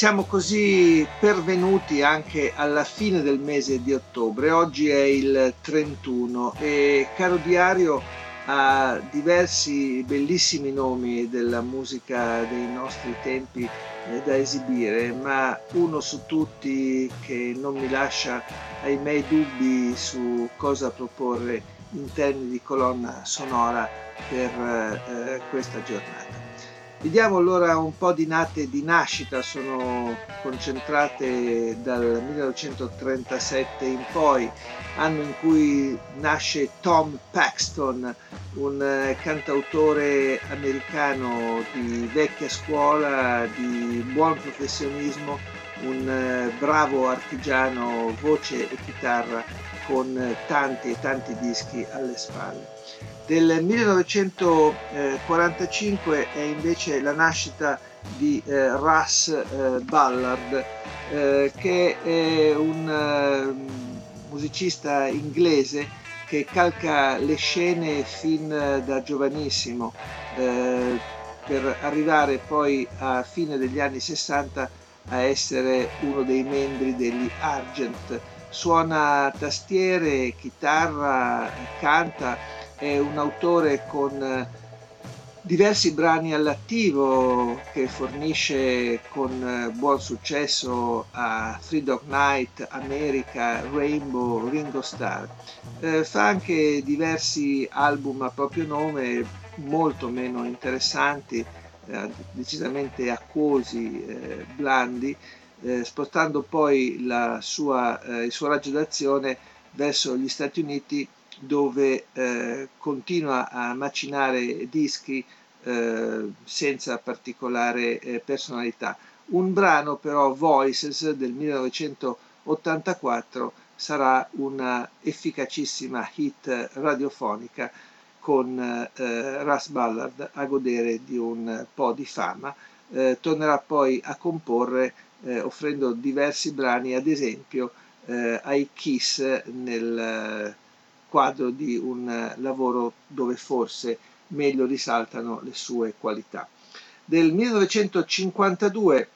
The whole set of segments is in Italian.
Siamo così pervenuti anche alla fine del mese di ottobre. Oggi è il 31 e Caro Diario ha diversi bellissimi nomi della musica dei nostri tempi eh, da esibire, ma uno su tutti che non mi lascia ahimè dubbi su cosa proporre in termini di colonna sonora per eh, questa giornata. Vediamo allora un po' di nate di nascita, sono concentrate dal 1937 in poi, anno in cui nasce Tom Paxton, un eh, cantautore americano di vecchia scuola, di buon professionismo, un eh, bravo artigiano voce e chitarra con tanti e tanti dischi alle spalle. Del 1945 è invece la nascita di eh, Russ eh, Ballard, eh, che è un eh, musicista inglese che calca le scene fin da giovanissimo, eh, per arrivare poi a fine degli anni 60 a essere uno dei membri degli Argent. Suona tastiere, chitarra, canta è un autore con eh, diversi brani all'attivo che fornisce con eh, buon successo a Three Dog Night, America, Rainbow, Ringo Starr. Eh, fa anche diversi album a proprio nome molto meno interessanti, eh, decisamente acquosi, eh, blandi, eh, spostando poi sua, il suo raggio d'azione verso gli Stati Uniti dove eh, continua a macinare dischi eh, senza particolare eh, personalità. Un brano però, Voices del 1984, sarà una efficacissima hit radiofonica con eh, Russ Ballard a godere di un po' di fama. Eh, tornerà poi a comporre eh, offrendo diversi brani, ad esempio ai Kiss nel quadro di un eh, lavoro dove forse meglio risaltano le sue qualità. Del 1952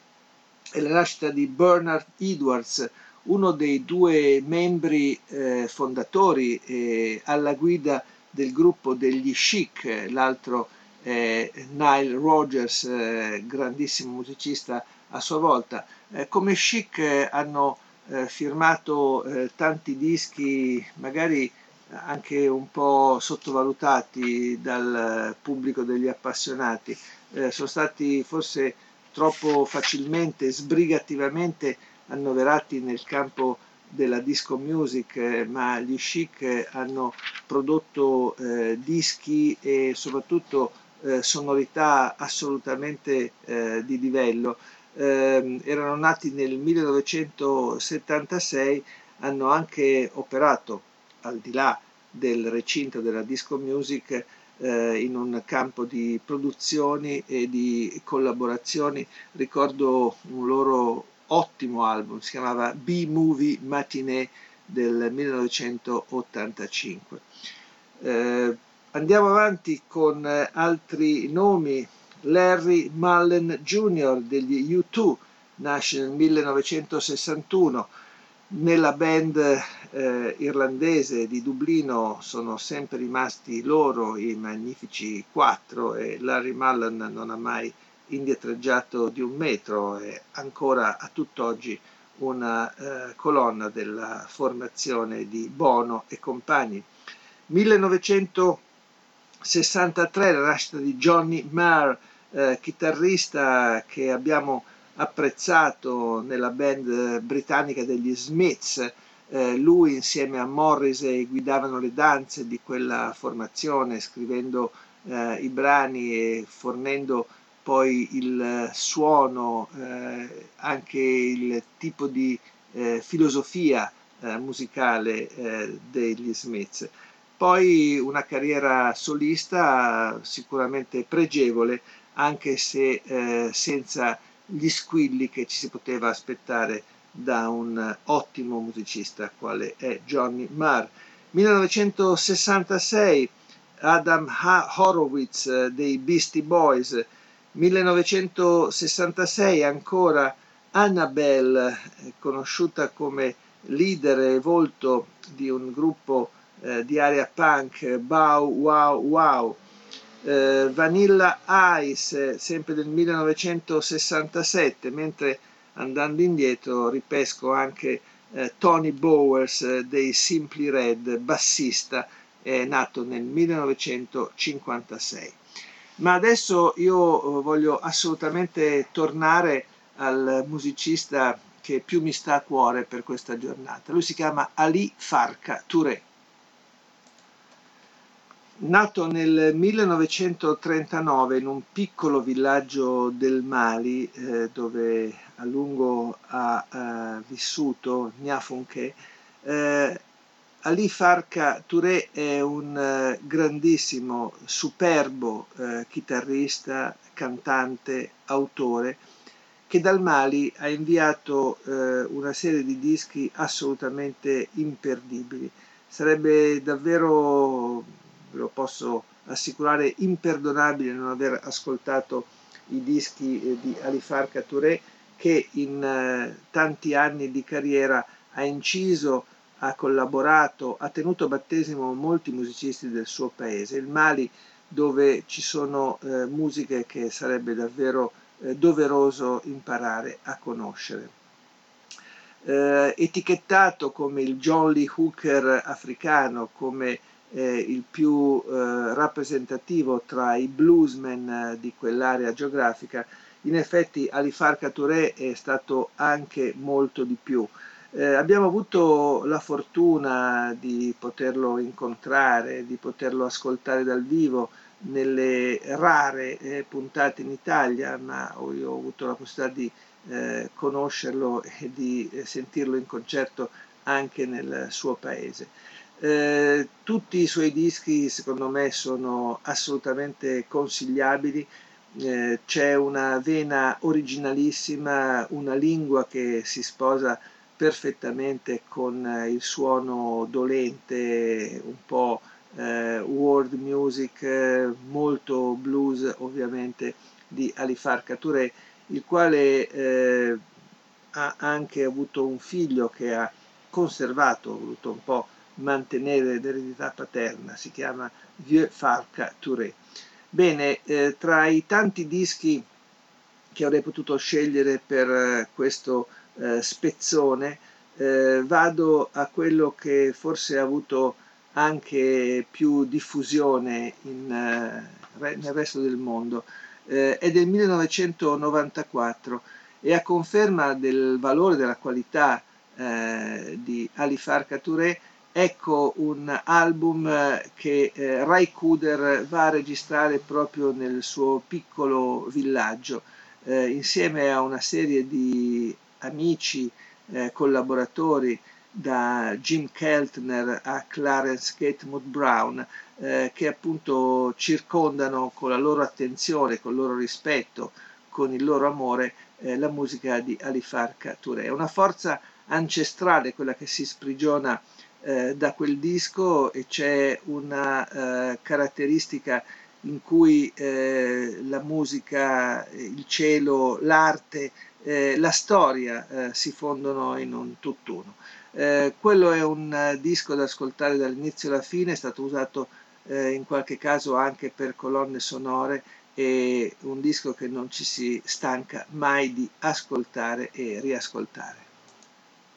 è la nascita di Bernard Edwards, uno dei due membri eh, fondatori eh, alla guida del gruppo degli Chic, l'altro è Nile Rogers, eh, grandissimo musicista a sua volta. Eh, come Chic eh, hanno firmato tanti dischi, magari anche un po' sottovalutati dal pubblico degli appassionati, eh, sono stati forse troppo facilmente, sbrigativamente annoverati nel campo della disco music, eh, ma gli chic hanno prodotto eh, dischi e soprattutto eh, sonorità assolutamente eh, di livello. Ehm, erano nati nel 1976, hanno anche operato al di là del recinto della disco music eh, in un campo di produzioni e di collaborazioni. Ricordo un loro ottimo album, si chiamava B-Movie Matinee del 1985. Eh, andiamo avanti con altri nomi. Larry Mullen Jr. degli U2 nasce nel 1961 nella band eh, irlandese di Dublino sono sempre rimasti loro i magnifici quattro e Larry Mullen non ha mai indietreggiato di un metro, è ancora a tutt'oggi una eh, colonna della formazione di Bono e compagni. 1963 la nascita di Johnny Marr, eh, chitarrista che abbiamo apprezzato nella band britannica degli Smiths. Eh, lui insieme a Morrissey guidavano le danze di quella formazione, scrivendo eh, i brani e fornendo poi il suono, eh, anche il tipo di eh, filosofia eh, musicale eh, degli Smiths. Poi una carriera solista sicuramente pregevole, anche se senza gli squilli che ci si poteva aspettare da un ottimo musicista quale è Johnny Marr. 1966 Adam Horowitz eh, dei Beastie Boys, 1966 ancora Annabelle, eh, conosciuta come leader e volto di un gruppo eh, di area punk, Bow Wow Wow, eh, Vanilla Ice, sempre del 1967, mentre andando indietro ripesco anche eh, Tony Bowers eh, dei Simply Red, bassista, è nato nel 1956. Ma adesso io voglio assolutamente tornare al musicista che più mi sta a cuore per questa giornata. Lui si chiama Ali Farka Touré. Nato nel 1939 in un piccolo villaggio del Mali eh, dove a lungo ha eh, vissuto Niafunke, eh, Ali Farka Touré è un eh, grandissimo, superbo eh, chitarrista, cantante, autore che dal Mali ha inviato eh, una serie di dischi assolutamente imperdibili. Sarebbe davvero, ve lo posso assicurare, imperdonabile non aver ascoltato i dischi eh, di Ali Farka Touré che in eh, tanti anni di carriera ha inciso, ha collaborato, ha tenuto battesimo molti musicisti del suo paese, il Mali dove ci sono eh, musiche che sarebbe davvero eh, doveroso imparare a conoscere. Eh, etichettato come il John Lee Hooker africano, come eh, il più eh, rappresentativo tra i bluesmen eh, di quell'area geografica, in effetti Alifarca Touré è stato anche molto di più. Eh, abbiamo avuto la fortuna di poterlo incontrare, di poterlo ascoltare dal vivo, nelle rare eh, puntate in Italia, ma io ho avuto la possibilità di eh, conoscerlo e di eh, sentirlo in concerto anche nel suo paese. Eh, tutti i suoi dischi secondo me sono assolutamente consigliabili, eh, c'è una vena originalissima, una lingua che si sposa perfettamente con il suono dolente, un po' eh, world music, eh, molto blues ovviamente di Alifarca Touré, il quale eh, ha anche avuto un figlio che ha conservato, voluto un po' mantenere l'eredità paterna, si chiama Vieux Farca Touré. Bene, eh, tra i tanti dischi che avrei potuto scegliere per eh, questo eh, spezzone, vado a quello che forse ha avuto anche più diffusione in, eh, nel resto del mondo. Eh, è del 1994 e a conferma del valore della qualità eh, di Ali Farka Touré ecco un album che eh, Rai Kuder va a registrare proprio nel suo piccolo villaggio eh, insieme a una serie di amici, eh, collaboratori da Jim Keltner a Clarence Gatewood Brown, eh, che appunto circondano con la loro attenzione, con il loro rispetto, con il loro amore eh, la musica di Alifarca Touré. È una forza ancestrale quella che si sprigiona eh, da quel disco e c'è una eh, caratteristica in cui eh, la musica, il cielo, l'arte, eh, la storia si fondono in un tutt'uno. Eh, quello è un eh, disco da ascoltare dall'inizio alla fine, è stato usato eh, in qualche caso anche per colonne sonore e un disco che non ci si stanca mai di ascoltare e riascoltare.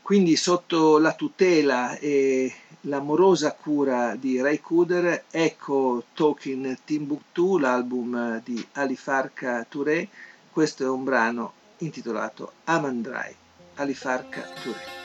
Quindi sotto la tutela e l'amorosa cura di Ray Kuder, ecco Talking Timbuktu, l'album di Alifarka Touré. Questo è un brano intitolato Amandrai, Alifarka Touré.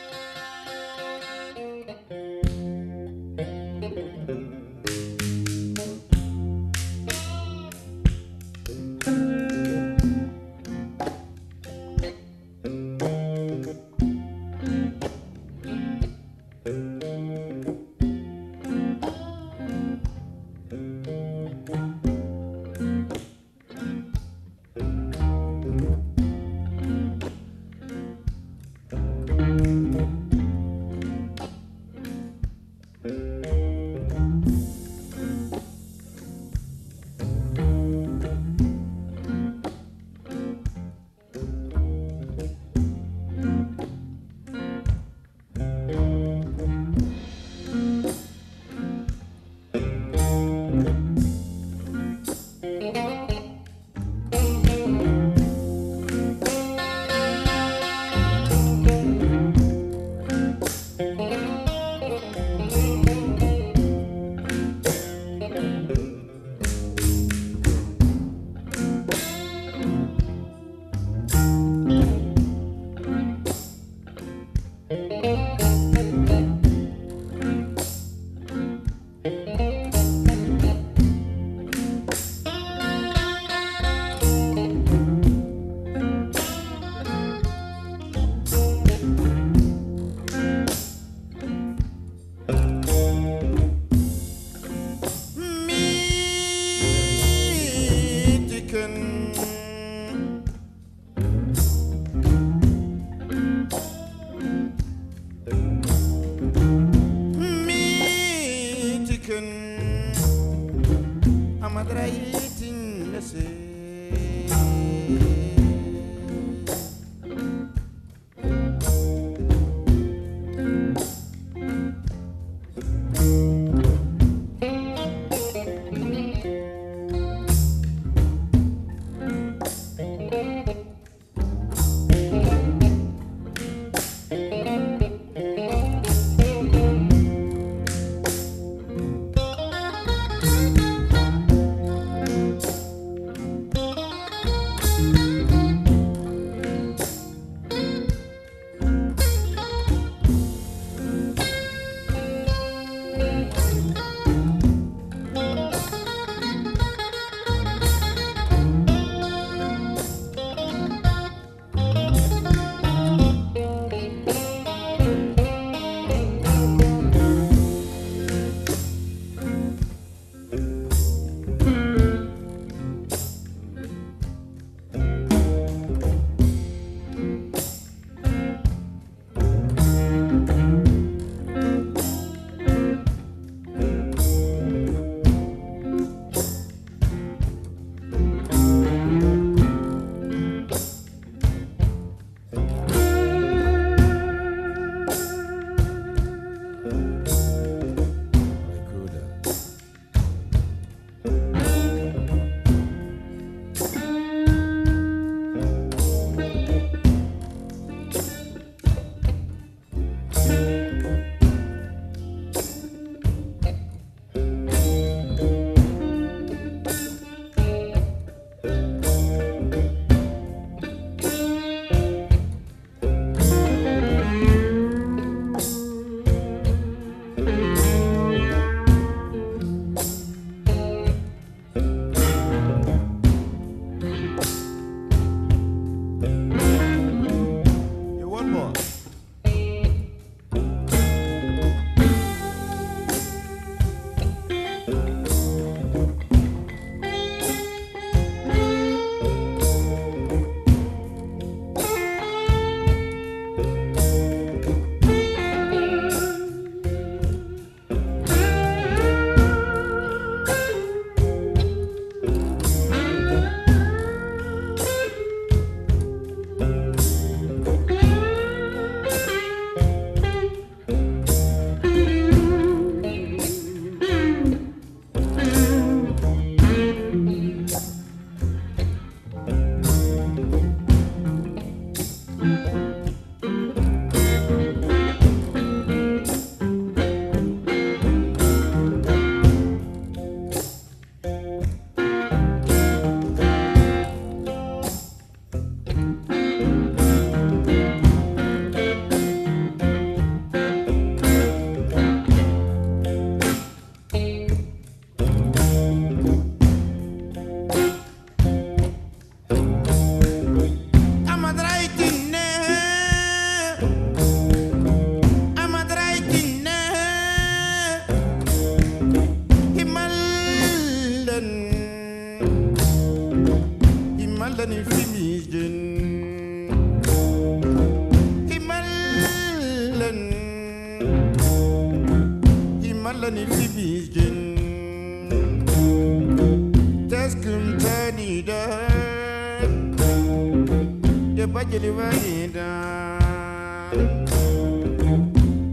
wajiliwanida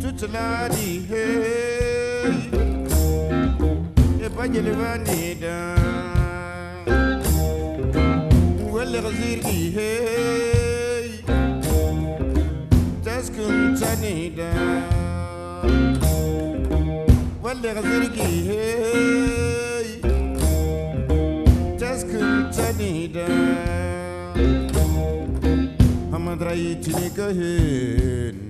tutaladi he. Wajiliwanida wale gaziri he. Taskuntanida wale gaziri he. Taskuntanida mă trăi cine că home.